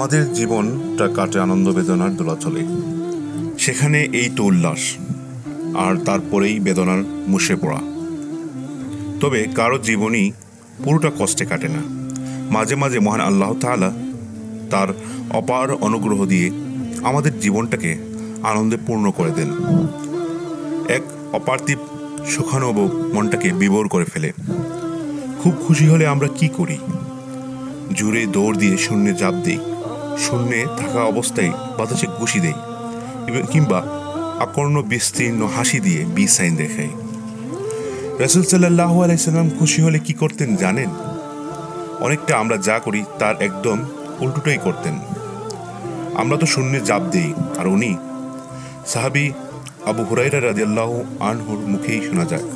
আমাদের জীবনটা কাটে আনন্দ বেদনার দোলাচলে। সেখানে এই তো উল্লাস, আর তারপরেই বেদনার মুষে পড়া। তবে কারও জীবনই পুরোটা কষ্টে কাটে না। মাঝে মাঝে মহান আল্লাহ তাআলা তার অপার অনুগ্রহ দিয়ে আমাদের জীবনটাকে আনন্দে পূর্ণ করে দেন। এক অপার্থিব সুখানুভব মনটাকে বিভোর করে ফেলে। খুব খুশি হলে আমরা কি করি? জুড়ে দৌড় দিয়ে শূন্যে জাপ দিই। শূন্যে থাকা অবস্থায় বাতাসে ঘুষি দেয়, কিংবা আকর্ণ বিস্তীর্ণ হাসি দিয়ে বি সাইন দেখাই রসুল সাল্লাহ আলাইসাল্লাম খুশি হলে কি করতেন জানেন? অনেকটা আমরা যা করি তার একদম উল্টোটাই করতেন। আমরা তো শূন্যে জাপ দিই, আর উনি? সাহাবি আবু হুরাইরা রাদিয়াল্লাহু আনহুর মুখেই শোনা যায়।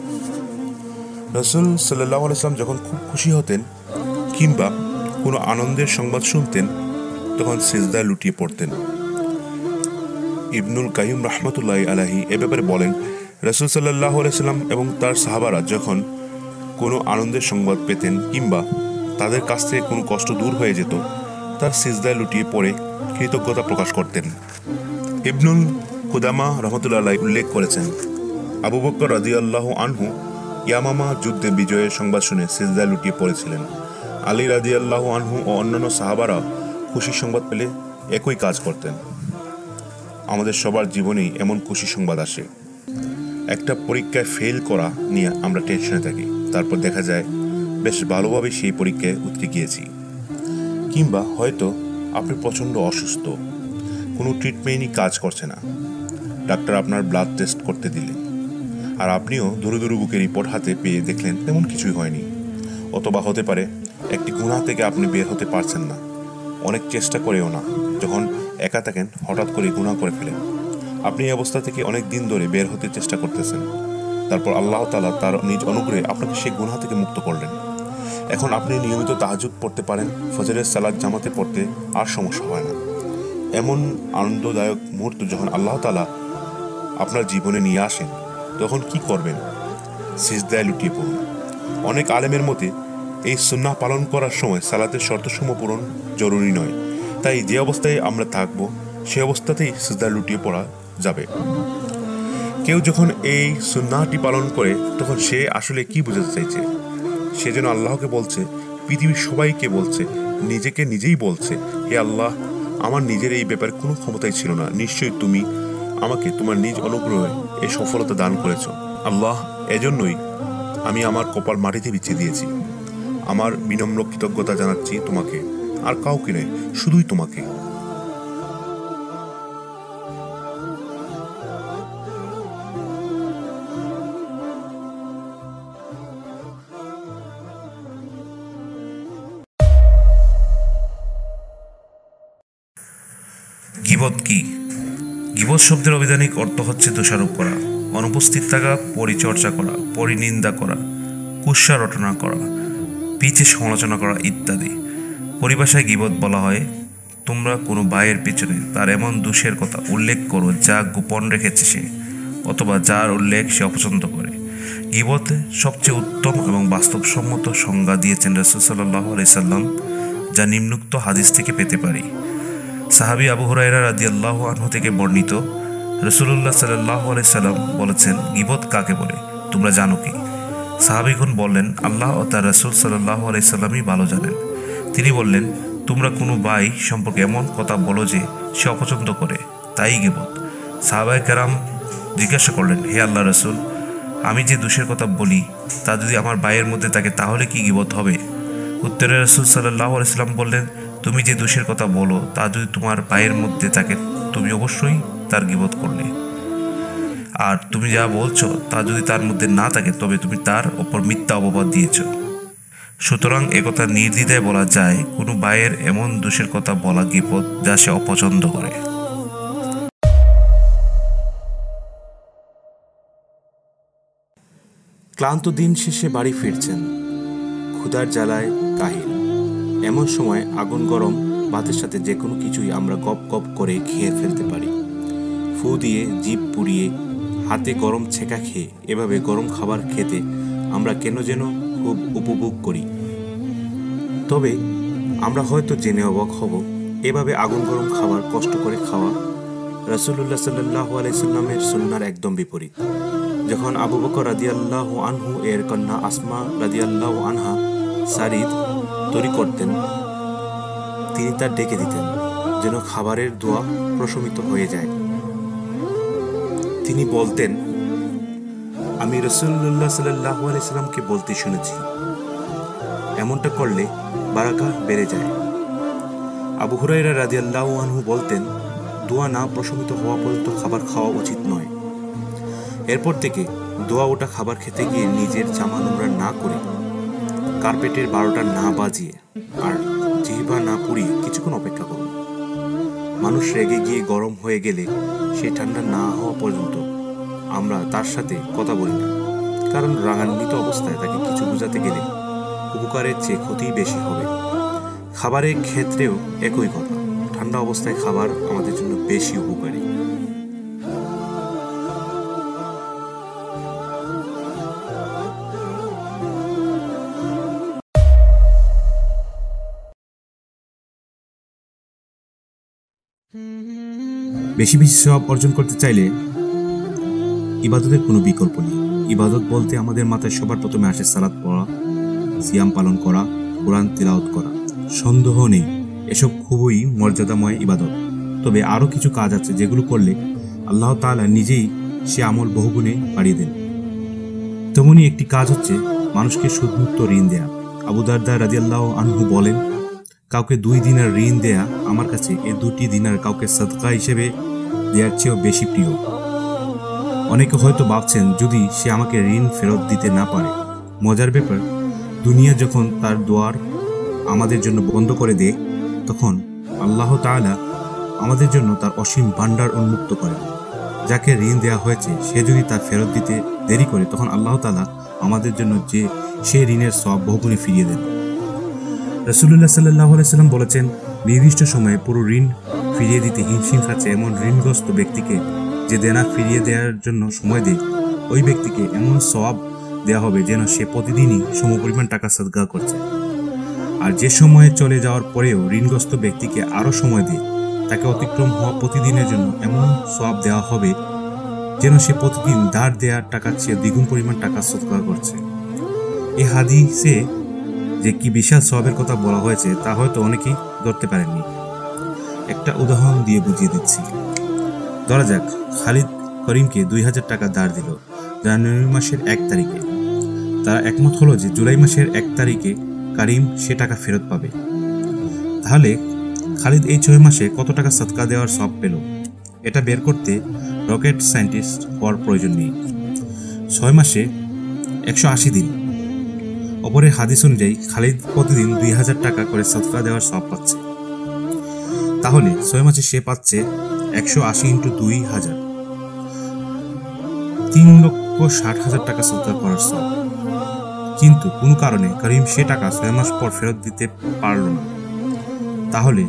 রসুল সাল্লাহ আলাইসলাম যখন খুব খুশি হতেন, কিংবা কোনো আনন্দের সংবাদ শুনতেন তখন সিজদায় লুটিয়ে পড়তেন। ইবনুল কাইম রহমতুল্লাহ আলাহি এ ব্যাপারে বলেন, রসুল সাল্লাহ আলাইসাল্লাম এবং তার সাহাবারা যখন কোনো আনন্দের সংবাদ পেতেন কিংবা তাদের কাছ থেকে কোনো কষ্ট দূর হয়ে যেত, তার সিজদায় লুটিয়ে পড়ে কৃতজ্ঞতা প্রকাশ করতেন। ইবনুল খুদামা রহমতুল্লাহ উল্লেখ করেছেন, আবু বক্কর রাদিয়াল্লাহু আনহু ইয়ামামা যুদ্ধে বিজয়ের সংবাদ শুনে সিজদায় লুটিয়ে পড়েছিলেন। আলী রাদিয়াল্লাহু আনহু ও অন্যান্য সাহাবারা খুশির সংবাদ পেলে একই কাজ করতেন। আমাদের সবার জীবনেই এমন খুশি সংবাদ আসে। একটা পরীক্ষায় ফেল করা নিয়ে আমরা টেনশনে থাকি। তারপর দেখা যায়, বেশ ভালোভাবে সেই পরীক্ষায় উতরে গিয়েছি। কিংবা হয়তো আপনি প্রচণ্ড অসুস্থ। কোনো ট্রিটমেন্টই কাজ করছে না। ডাক্তার আপনার ব্লাড টেস্ট করতে দিলেন। আর আপনিও ধরু ধরু বুকে রিপোর্ট হাতে পেয়ে দেখলেন তেমন কিছুই হয়নি। অথবা হতে পারে, একটি গুণা থেকে আপনি বের হতে পারছেন না। অনেক চেষ্টা করেও না, যখন একা থাকেন, হঠাৎ করে গুণা করে ফেলেন। আপনি এই অবস্থা থেকে অনেক দিন ধরে বের হতে চেষ্টা করতেছেন। তারপর আল্লাহ তালা তার নিজ অনুগ্রহে আপনাকে সেই গুণা থেকে মুক্ত করলেন। এখন আপনি নিয়মিত তাহাজুদ পড়তে পারেন, ফজরের সালাদ জামাতে পড়তে আর সমস্যা হয় না। এমন আনন্দদায়ক মুহূর্ত যখন আল্লাহ তালা আপনার জীবনে নিয়ে আসেন, তখন কি করবেন? সিজদায় লুটিয়ে পড়ুন। অনেক আলেমের মতে এই সুন্না পালন করার সময় সালাতের শর্তসমূহ পূরণ জরুরি নয়। তাই যে অবস্থায় আমরা থাকব, সে অবস্থাতেই সিজদায় লুটিয়ে পড়া যাবে। কেউ যখন এই সুন্নাটি পালন করে, তখন সে আসলে কি বোঝাতে চাইছে? সে যেন আল্লাহকে বলছে, পৃথিবীর সবাইকে বলছে, নিজেকে নিজেই বলছে, হে আল্লাহ, আমার নিজের এই ব্যাপারে কোনো ক্ষমতাই ছিল না। নিশ্চয়ই তুমি আমাকে তোমার নিজ অনুগ্রহে এই সফলতা দান করেছ। আল্লাহ, এজন্যই আমি আমার কপাল মাটিতে বিছিয়ে দিয়েছি। আমার বিনম্র কৃতজ্ঞতা জানাচ্ছি তোমাকে, আর কাউকে নয়, শুধুই তোমাকে। গিবত কি? গিবত শব্দের অবিধানিক অর্থ হচ্ছে দোষারোপ করা, অনুপস্থিত থাকা, পরিচর্যা করা, পরিনিন্দা করা, কুৎসা রটনা করা পিছে সমালোচনা করা ইত্যাদি। পরিভাষায় গিবত বলা হয়, তোমরা কোনো ভাইয়ের পিছনে তার এমন দোষের কথা উল্লেখ করো যা গোপন রেখেছে সে, অথবা যার উল্লেখ সে অপছন্দ করে। গিবতে সবচেয়ে উত্তম এবং বাস্তবসম্মত সংজ্ঞা দিয়েছেন রসুল সাল্লাহ আলি সাল্লাম, যা নিম্নুক্ত হাদিস থেকে পেতে পারি। সাহাবি আবু হুরাইরা রাদি আল্লাহ আনহু থেকে বর্ণিত রসুল্লাহ সাল্লাহ সাল্লাম বলেছেন, গিবত কাকে বলে? তোমরা জানো কি? সাহাবিগুন বললেন, আল্লাহ ও তার রসুল সাল্লাহ আলাইসাল্লামই ভালো জানেন। তিনি বললেন, তোমরা কোনো ভাই সম্পর্কে এমন কথা বলো যে সে অপছন্দ করে, তাই গিবত। সাহাবাই কারাম জিজ্ঞাসা করলেন, হে আল্লাহ রসুল, আমি যে দোষের কথা বলি, তা যদি আমার ভাইয়ের মধ্যে থাকে, তাহলে কি গিবত হবে? উত্তরে রসুল সাল্লাহ আলাইসাল্লাম বললেন, তুমি যে দোষের কথা বলো, তা যদি তোমার পায়ের মধ্যে থাকে, তুমি অবশ্যই তার গিবত করলে। আর তুমি যা বলছো তা যদি তার মধ্যে না থাকে, তবে তুমি তার ওপর মিথ্যা অপবাদ দিয়েছ। সুতরাং একথা নির্দ্বিধায় বলা যায়, কোনো ভাইয়ের এমন দোষের কথা বলা গিবত যা সে অপছন্দ করে। ক্লান্ত দিন শেষে বাড়ি ফিরছেন। ক্ষুধার জ্বালায় কাহিল। এমন সময় আগুন গরম, ভাতের সাথে যে কোনো কিছুই আমরা গপ গপ করে খেয়ে ফেলতে পারি। ফু দিয়ে, জিভ পুড়িয়ে হাতে গরম ছেঁকা খেয়ে, এভাবে গরম খাবার খেতে আমরা কেন যেন খুব উপভোগ করি। তবে আমরা হয়তো জেনে অবাক হব, এভাবে আগুন গরম খাবার কষ্ট করে খাওয়া রসুল্লাহ সাল্লাহ আলাইসাল্লামের সুন্নার একদম বিপরীত। যখন আবু বকর রাদিয়াল্লাহ আনহু, এর কন্যা আসমা রাদিয়াল্লাহ আনহা সারিদ তৈরি করতেন, তিনি তার ডেকে দিতেন, যেন খাবারের দোয়া প্রশমিত হয়ে যায়। তিনি বলতেন, আমি রসুল্লাহ সাল্লাহ আলাইসাল্লামকে বলতে শুনেছি। এমনটা করলে বারাকা বেড়ে যায়। আবু হুরাইরা রাদিয়াল্লাহু আনহু বলতেন, দোয়া না প্রশমিত হওয়া পর্যন্ত খাবার খাওয়া উচিত নয়। এরপর থেকে দোয়া ওটা খাবার খেতে গিয়ে নিজের জামা নোংরা না করে কার্পেটের বারোটা না বাজিয়ে আর জিহ্বা না পুড়িয়ে কিছুক্ষণ অপেক্ষা মানুষ রেগে গিয়ে গরম হয়ে গেলে সে ঠান্ডা না হওয়া পর্যন্ত আমরা তার সাথে কথা বলি না। কারণ রাগান্বিত অবস্থায় তাকে কিছু বোঝাতে গেলে উপকারের চেয়ে ক্ষতি বেশি হবে। খাবারের ক্ষেত্রেও একই কথা। ঠান্ডা অবস্থায় খাবার আমাদের জন্য বেশি উপকারী। বেশি বেশি সব অর্জন করতে চাইলে ইবাদতের কোনো বিকল্প নেই। ইবাদত বলতে আমাদের মাথায় সবার প্রথমে আসে সালাদ পড়া, সিয়াম পালন করা, কোরআন তিলাওত করা। সন্দেহ নেই, এসব খুবই মর্যাদাময় ইবাদত। তবে আরও কিছু কাজ আছে যেগুলো করলে আল্লাহ তালা নিজেই সে আমল বহুগুণে বাড়িয়ে দেন। তেমনই একটি কাজ হচ্ছে মানুষকে সুদমুক্ত ঋণ দেয়া। আবু দারদা রাদিয়াল্লাহ আনহু বলেন কাউকে দুই দিনের ঋণ দেয়া আমার কাছে এ দুটি দিনার কাউকে সদকা হিসেবে দেওয়ার চেয়েও বেশি প্রিয়। অনেকে হয়তো ভাবছেন, যদি সে আমাকে ঋণ ফেরত দিতে না পারে, মজার ব্যাপার, দুনিয়া যখন তার দোয়ার আমাদের জন্য বন্ধ করে দেয়, তখন আল্লাহ তাআলা আমাদের জন্য তার অসীম ভাণ্ডার উন্মুক্ত করে। যাকে ঋণ দেওয়া হয়েছে, সে যদি তা ফেরত দিতে দেরি করে, তখন আল্লাহ তাআলা আমাদের জন্য যে সে ঋণের সব বহুগুণে ফিরিয়ে দেন। রসুল্লাহ সাল্লাহ সাল্লাম বলেছেন, নির্দিষ্ট সময়ে পুরো ঋণ ফিরিয়ে দিতে হিমশিম খাচ্ছে এমন ঋণগ্রস্ত ব্যক্তিকে যে দেনা ফিরিয়ে দেওয়ার জন্য সময় দেয়। ওই ব্যক্তিকে এমন সওয়াব দেওয়া হবে যেন সে প্রতিদিনই সম সমপরিমাণ টাকা সদগা করছে। আর যে সময়ে চলে যাওয়ার পরেও ঋণগ্রস্ত ব্যক্তিকে আরও সময় দেয়, তাকে অতিক্রম হওয়া প্রতিদিনের জন্য এমন সওয়াব দেওয়া হবে যেন সে প্রতিদিন ধার দেওয়ার টাকার চেয়ে দ্বিগুণ পরিমাণ টাকা সদগা করছে। এই হাদিসে যে কি বিশাল সবের কথা বলা হয়েছে, তা হয়তো অনেকেই ধরতে পারেননি। একটা উদাহরণ দিয়ে বুঝিয়ে দিচ্ছি। ধরা যাক, খালিদ করিমকে দুই হাজার টাকা ধার দিল জানুয়ারি মাসের এক তারিখে। তারা একমত হলো যে জুলাই মাসের এক তারিখে কারিম সে টাকা ফেরত পাবে। তাহলে খালিদ এই ছয় মাসে কত টাকা সৎকা দেওয়ার সব পেল? এটা বের করতে রকেট সায়েন্টিস্ট হওয়ার প্রয়োজন নেই। ছয় মাসে একশো আশি দিন। অপরের হাদিস অনুযায়ী খালিদ প্রতিদিন দুই হাজার টাকা করে সৎকা দেওয়ার সব পাচ্ছে। তাহলে ছয় মাসে সে পাচ্ছে একশো আশি ইন্টু দুই হাজার। তিন লক্ষ ষাট হাজার টাকা সৎকার করার সব কিন্তু কোনো কারণে করিম সে টাকা ছয় মাস পর ফেরত দিতে পারল না। তাহলে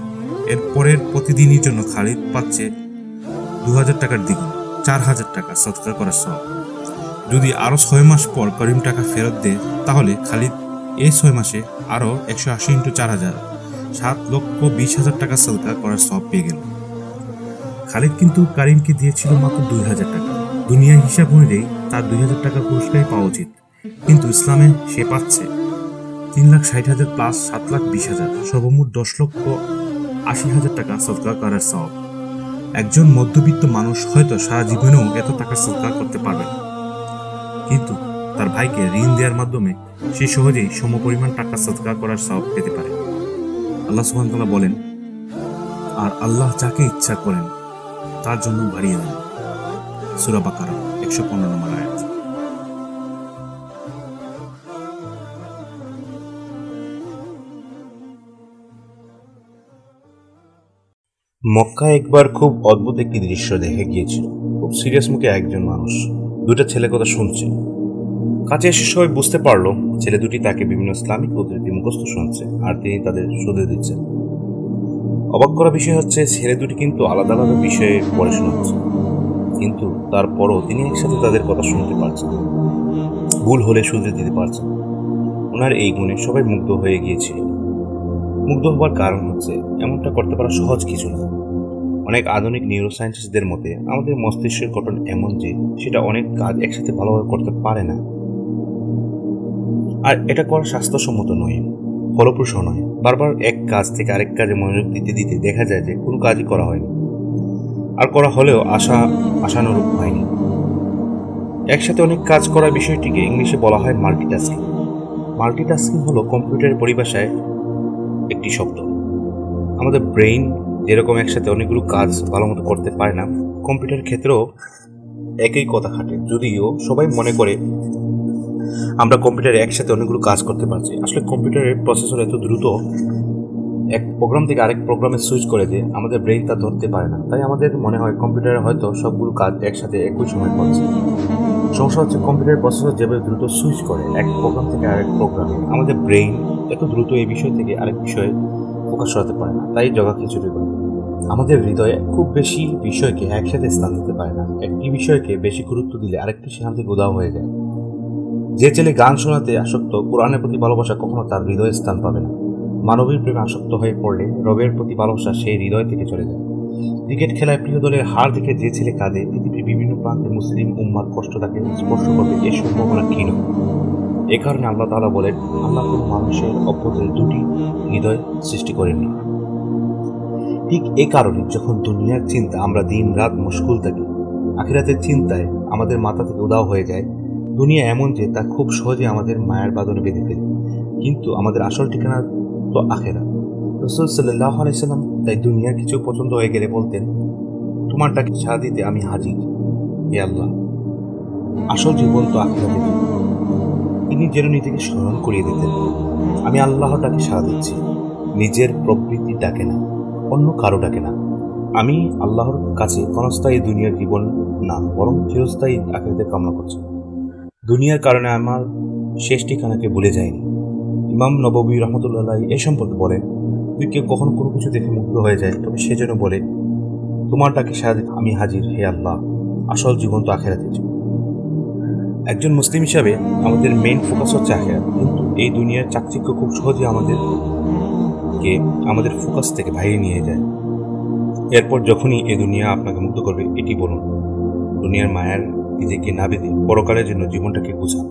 এর পরের প্রতিদিনই জন্য খালিদ পাচ্ছে দু হাজার টাকার দ্বিগুণ, চার হাজার টাকা সৎকার করার সব যদি আরও ছয় মাস পর করিম টাকা ফেরত দেয়, তাহলে খালিদ এই ছয় মাসে আরও একশো আশি ইন্টু চার হাজার, সাত লক্ষ বিশ হাজার টাকা সদকা করার সব পেয়ে গেল। খালিদ কিন্তু কারিমকে দিয়েছিল মাত্র দুই হাজার টাকা। দুনিয়ার হিসাব অনুযায়ী তার দুই হাজার টাকা পুরস্কারই পাওয়া উচিত। কিন্তু ইসলামে সে পাচ্ছে তিন লাখ ষাট হাজার প্লাস সাত লাখ বিশ হাজার, সর্বমোট দশ লক্ষ আশি হাজার টাকা সদকার করার সব একজন মধ্যবিত্ত মানুষ হয়তো সারা জীবনেও এত টাকা সদকার করতে পারবে না। কিন্তু তার ভাইকে ঋণ দেওয়ার মাধ্যমে সে সহজেই সমপরিমাণ টাকা সৎকার করার সব পেতে পারে। আল্লাহ সুবহানাহু বলেন, আর আল্লাহ যাকে ইচ্ছা করেন, তার জন্য বাড়িয়ে দেন। সূরা বাকারা, একশো পনেরো নম্বর আয়াত। মক্কা একবার খুব অদ্ভুত একটি দৃশ্য দেখে গিয়েছিল। খুব সিরিয়াস মুখে একজন মানুষ। দুটা ছেলে কথা শুনছে। কাছে এসে সবাই বুঝতে পারল, ছেলে দুটি তাকে বিভিন্ন ইসলামিক উদ্ধৃতি মুখস্থ শুনছে, আর তিনি তাদের শুধু দিচ্ছেন। অবাক করা বিষয় হচ্ছে, ছেলে দুটি কিন্তু আলাদা আলাদা বিষয়ে পড়াশোনা হচ্ছে কিন্তু তারপরও তিনি একসাথে তাদের কথা শুনতে পারছেন ভুল হলে শুধরে দিতে পারছেন ওনার এই গুণে সবাই মুগ্ধ হয়ে গিয়েছিল মুগ্ধ হবার কারণ হচ্ছে, এমনটা করতে পারা সহজ কিছু না। অনেক আধুনিক নিউরোসায়েন্টিস্টদের মতে, আমাদের মস্তিষ্কের গঠন এমন যে, সেটা অনেক কাজ একসাথে ভালোভাবে করতে পারে না। আর এটা করা স্বাস্থ্যসম্মত নয়, ফলপ্রসূ নয়। বারবার এক কাজ থেকে আরেক কাজে মনোযোগ দিতে দিতে দেখা যায় যে, কোনো কাজই করা হয়নি। আর করা হলেও আশা আশানুরূপ হয়নি। একসাথে অনেক কাজ করার বিষয়টিকে ইংলিশে বলা হয় মাল্টিটাস্কিং। মাল্টিটাস্কিং হলো কম্পিউটারের পরিভাষায় একটি শব্দ। আমাদের ব্রেইন যেরকম একসাথে অনেকগুলো কাজ ভালো মতো করতে পারে না, কম্পিউটার ক্ষেত্রেও একই কথা খাটে। যদিও সবাই মনে করে আমরা কম্পিউটারে একসাথে অনেকগুলো কাজ করতে পারছি। আসলে কম্পিউটারের প্রসেসর এত দ্রুত, এক প্রোগ্রাম থেকে আরেক প্রোগ্রামে সুইচ করে যে আমাদের ব্রেইন তা ধরতে পারে না। তাই আমাদের মনে হয় কম্পিউটারে হয়তো সবগুলো কাজ একসাথে একই সময় করছে। সমস্যা হচ্ছে কম্পিউটার প্রসেসর যেভাবে দ্রুত সুইচ করে, এক প্রোগ্রাম থেকে আরেক প্রোগ্রামে। আমাদের ব্রেইন এত দ্রুত এই বিষয় থেকে আরেক বিষয়ে ফোকাস সরাতে পারে না, তাই জগা খিচুড়ি করে। আমাদের হৃদয়ে খুব বেশি বিষয়কে একসাথে স্থান দিতে পারে না। একটি বিষয়কে বেশি গুরুত্ব দিলে আরেকটি সেখান থেকে উদাও হয়ে যায়। যে ছেলে গান শোনাতে আসক্ত, কোরআনের প্রতি ভালোবাসা কখনো তার হৃদয়ে স্থান পাবে না। মানবীর প্রেমে আসক্ত হয়ে পড়লে রবের প্রতি ভালোবাসা সেই হৃদয় থেকে চলে যায়। ক্রিকেট খেলায় প্রিয় দলের হার দেখে যে ছেলে কাঁদে, পৃথিবীর বিভিন্ন প্রান্তে মুসলিম উম্মার কষ্ট তাকে স্পর্শ করবে, এ সম্ভাবনা ক্ষীণ। এ কারণে আল্লাহ তালা বলেন, আল্লাহ কোনো মানুষের অভ্যন্তরে দুটি হৃদয় সৃষ্টি করেননি। ঠিক এ কারণে যখন দুনিয়ার চিন্তা আমরা দিন রাত মুশকুল থাকি, আখিরাতের চিন্তায় আমাদের মাথা থেকে উদাও হয়ে যায়, দুনিয়া এমন যে তা খুব সহজে আমাদের মায়ের বাদনে বেঁধে ফেলে। কিন্তু আমাদের আসল ঠিকানা তো আখেরা। রসুল সাল্লাহ আলাইসাল্লাম তাই দুনিয়ার কিছু পছন্দ হয়ে গেলে বলতেন, তোমারটাকে সাড়া দিতে আমি হাজির। হে আল্লাহ, আসল জীবন তো আখেরাতে। তিনি যেন নিজেকে স্মরণ করিয়ে দিতেন। আমি আল্লাহটাকে সাড়া দিচ্ছি। নিজের প্রবৃত্তি ডাকে না, অন্য কারও ডাকে না। আমি আল্লাহর কাছে ক্ষণস্থায়ী দুনিয়ার জীবন না, বরং চিরস্থায়ী আখেরাতে কামনা করছি। দুনিয়ার কারণে আমার শেষ ঠিকানাকে ভুলে যায়নি। ইমাম নববী রহমতুল্লাহ এ সম্পর্কে বলেন, তুই কেউ কখনো কোনো কিছু দেখে মুগ্ধ হয়ে যায় তবে সে যেন বলে তোমার ডাকে সারা আমি হাজির, হে আল্লাহ। আসল জীবন তো আখেরাতে চাই। একজন মুসলিম হিসাবে আমাদের মেইন ফোকাস হচ্ছে আখেরাত। কিন্তু এই দুনিয়ার চাকচিক্য খুব সহজে আমাদের কে, আমাদের ফোকাস থেকে বাইরে নিয়ে যায়। এরপর যখনই এই দুনিয়া আপনাকে মুক্ত করবে, এটি বলুন, দুনিয়ার মায়ার নিজেকে না বেঁধে পরকালের জন্য জীবনটাকে গুছান।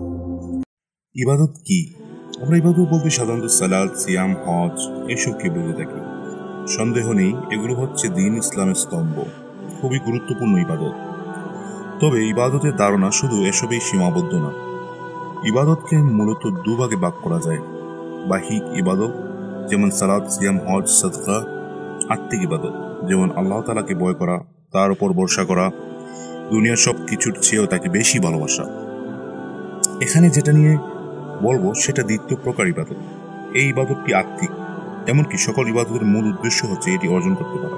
ইবাদত কি? আমরা ইবাদত বলতে সাধারণত সালাদ, সিয়াম, হজ এসবকে বুঝে থাকি। সন্দেহ নেই, এগুলো হচ্ছে দিন ইসলামের স্তম্ভ। খুবই গুরুত্বপূর্ণ ইবাদত। তবে ইবাদতের ধারণা শুধু এসবেই সীমাবদ্ধ না। ইবাদতকে মূলত দুভাগে ভাগ করা যায়। বাহিক ইবাদত, যেমন সালাদ সিয়াম, হজ, সদকা। আত্মিক ইবাদত, যেমন আল্লাহ তালাকে ভয় করা, তার উপর ভরসা করা। দুনিয়ার সব কিছুর চেয়েও তাকে বেশি ভালোবাসা। এখানে যেটা নিয়ে বলব, সেটা দ্বিতীয় প্রকার ইবাদত। এই ইবাদতটি আত্মিক, এমনকি সকল ইবাদতের মূল উদ্দেশ্য হচ্ছে এটি অর্জন করতে পারা।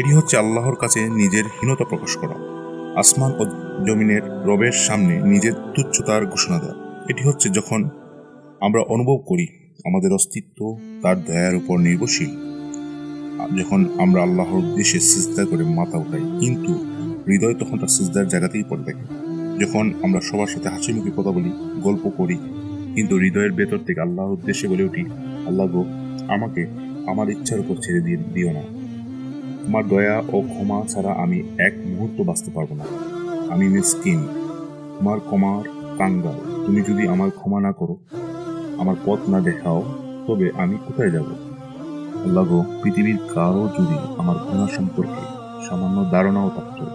এটি হচ্ছে আল্লাহর কাছে নিজের হীনতা প্রকাশ করা। আসমান ও জমিনের রবের সামনে নিজের তুচ্ছতার ঘোষণা দেয়। এটি হচ্ছে যখন আমরা অনুভব করি আমাদের অস্তিত্ব তার দয়ার উপর নির্ভরশীল, যখন আমরা আল্লাহর উদ্দেশ্যে সিজদা করে মাথা উঠাই। কিন্তু হৃদয় তখন তার সিজদার জায়গাতেই পড়ে থাকে। যখন আমরা সবার সাথে হাসি মুখে কথা বলি, গল্প করি, কিন্তু হৃদয়ের ভেতর থেকে আল্লাহর উদ্দেশ্যে বলে উঠি, আল্লাহ গো, আমাকে আমার ইচ্ছার উপর ছেড়ে দিয়ে দিও না। তোমার দয়া ও ক্ষমা ছাড়া আমি এক মুহূর্ত বাঁচতে পারব না। আমি মিসকিন, তোমার ক্ষমার কাঙ্গাল। তুমি যদি আমার ক্ষমা না করো, আমার পথ না দেখাও, তবে আমি কোথায় যাব? আল্লাহ পৃথিবীর কারও যদি আমার গুণা সম্পর্কে সামান্য ধারণাও থাকতো,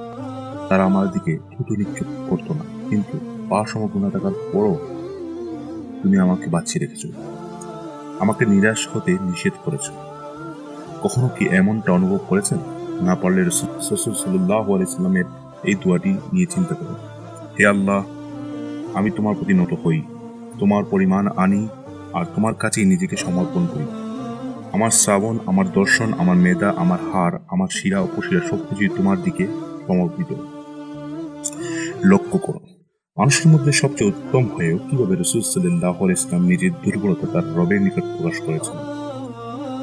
তারা আমার দিকে থুতু নিক্ষেপ করতো না। কিন্তু পা সম গুণা থাকার পরও তুমি আমাকে বাঁচিয়ে রেখেছ। আমাকে নিরাশ হতে নিষেধ করেছ। কখনো কি এমনটা অনুভব করেছেন? না পারলে রসুল সাল্লাহ আলাইসাল্লামের এই দোয়াটি নিয়ে চিন্তা করুন। হে আল্লাহ, আমি তোমার প্রতি নত হই। তোমার পরিমাণ আনি আর তোমার কাছেই নিজেকে সমর্পণ করি। আমার শ্রাবণ, আমার দর্শন, আমার মেধা, আমার হার, আমার শিরা উপশিরা সবকিছুই তোমার দিকে সমর্পিত। লক্ষ্য করো মানুষের মধ্যে সবচেয়ে উত্তম হয়েও কীভাবে রসুল সাল্লাহ ইসলাম নিজের দুর্বলতা তার রবের নিকট প্রকাশ করেছেন?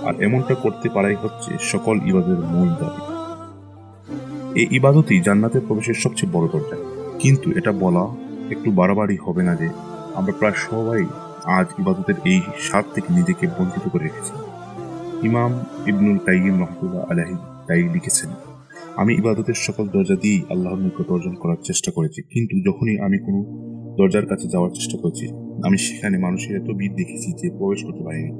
আর এমনটা করতে পারাই হচ্ছে সকল ইবাদের মূল দাবি। এই ইবাদতই জান্নাতে প্রবেশের সবচেয়ে বড় দরজা। কিন্তু এটা বলা একটু বাড়াবাড়ি হবে না যে আমরা প্রায় সবাই আজ ইবাদতের এই স্বাদ থেকে নিজেকে বঞ্চিত করে রেখেছি। ইমাম ইবনুল কাইম রহমতুল্লাহ আলাহি তাই লিখেছেন, আমি ইবাদতের সকল দরজা দিয়েই আল্লাহর নিকট অর্জন করার চেষ্টা করেছি। কিন্তু যখনই আমি কোনো দরজার কাছে যাওয়ার চেষ্টা করেছি, আমি সেখানে মানুষের এত ভিড় দেখেছি যে প্রবেশ করতে পারিনি।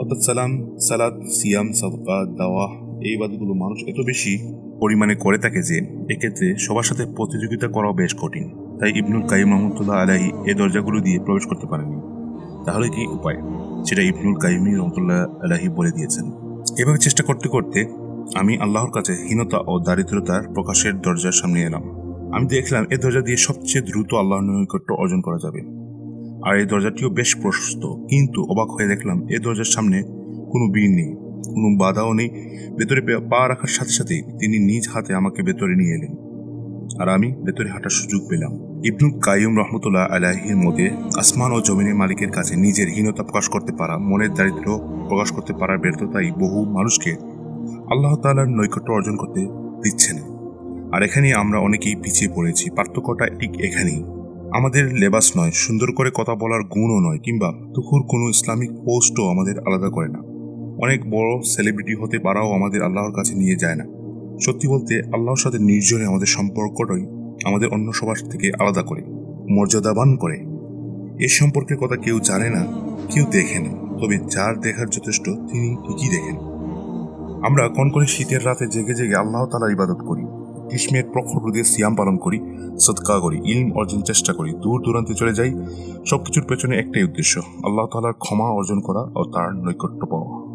অর্থাৎ সালাম সালাদ সিয়াম, সাদকা দাওয়া এই ইবাদতগুলো মানুষ এত বেশি পরিমাণে করে থাকে যে এক্ষেত্রে সবার সাথে প্রতিযোগিতা করাও বেশ কঠিন। তাই ইবনুল কাইম রহমতুল্লাহ আলাহি এই দরজাগুলো দিয়ে প্রবেশ করতে পারেনি তাহলে কি উপায়? সেটা ইবনুল কাইমি রহমতুল্লাহ আলাহি বলে দিয়েছেন। এভাবে চেষ্টা করতে করতে আমি আল্লাহর কাছে হীনতা ও দারিদ্রতার প্রকাশের দরজার সামনে এলাম। আমি দেখলাম এই দরজা দিয়ে সবচেয়ে দ্রুত আল্লাহর নৈকট্য অর্জন করা যাবে। আর এই দরজাটিও বেশ প্রশস্ত। কিন্তু অবাক হয়ে দেখলাম এই দরজার সামনে কোনো বীর নেই, কোনো বাধাও নেই। ভেতরে পা রাখার সাথে সাথেই তিনি নিজ হাতে আমাকে ভেতরে নিয়ে এলেন। আর আমি ভেতরে হাঁটার সুযোগ পেলাম। ইবনুল কাইম রহমতুল্লাহ আলাহির মধ্যে আসমান ও জমিনের মালিকের কাছে নিজের হীনতা প্রকাশ করতে পারা, মনের দারিদ্র প্রকাশ করতে পারার ব্যর্থতাই বহু মানুষকে আল্লাহ তাআলার নৈকট্য অর্জন করতে দিচ্ছে না আর এখানে আমরা অনেকেই পিছিয়ে পড়েছি, পার্থক্যটা ঠিক এখানেই। আমাদের লেবাস নয়, সুন্দর করে কথা বলার গুণও নয়, কিংবা তুকুর কোনো ইসলামিক পোস্টও আমাদের আলাদা করে না। অনেক বড় সেলিব্রিটি হতে পারাও আমাদের আল্লাহর কাছে নিয়ে যায় না। সত্যি বলতে, আল্লাহর সাথে নির্জনে আমাদের সম্পর্কটাই আমাদের অন্য সবার থেকে আলাদা করে, মর্যাদাবান করে। এ সম্পর্কের কথা কেউ জানে না, কেউ দেখে না, তবে যার দেখার যথেষ্ট, তিনি ঠিকই দেখেন। আমরা কনকনে শীতের রাতে জেগে জেগে আল্লাহ তালার ইবাদত করি। গ্রীষ্মের প্রখর রোদে সিয়াম পালন করি সৎকা করি, ইলম অর্জন চেষ্টা করি, দূর দূরান্তে চলে যাই, সবকিছুর পেছনে একটাই উদ্দেশ্য, আল্লাহ তালার ক্ষমা অর্জন করা ও তার নৈকট্য পাওয়া।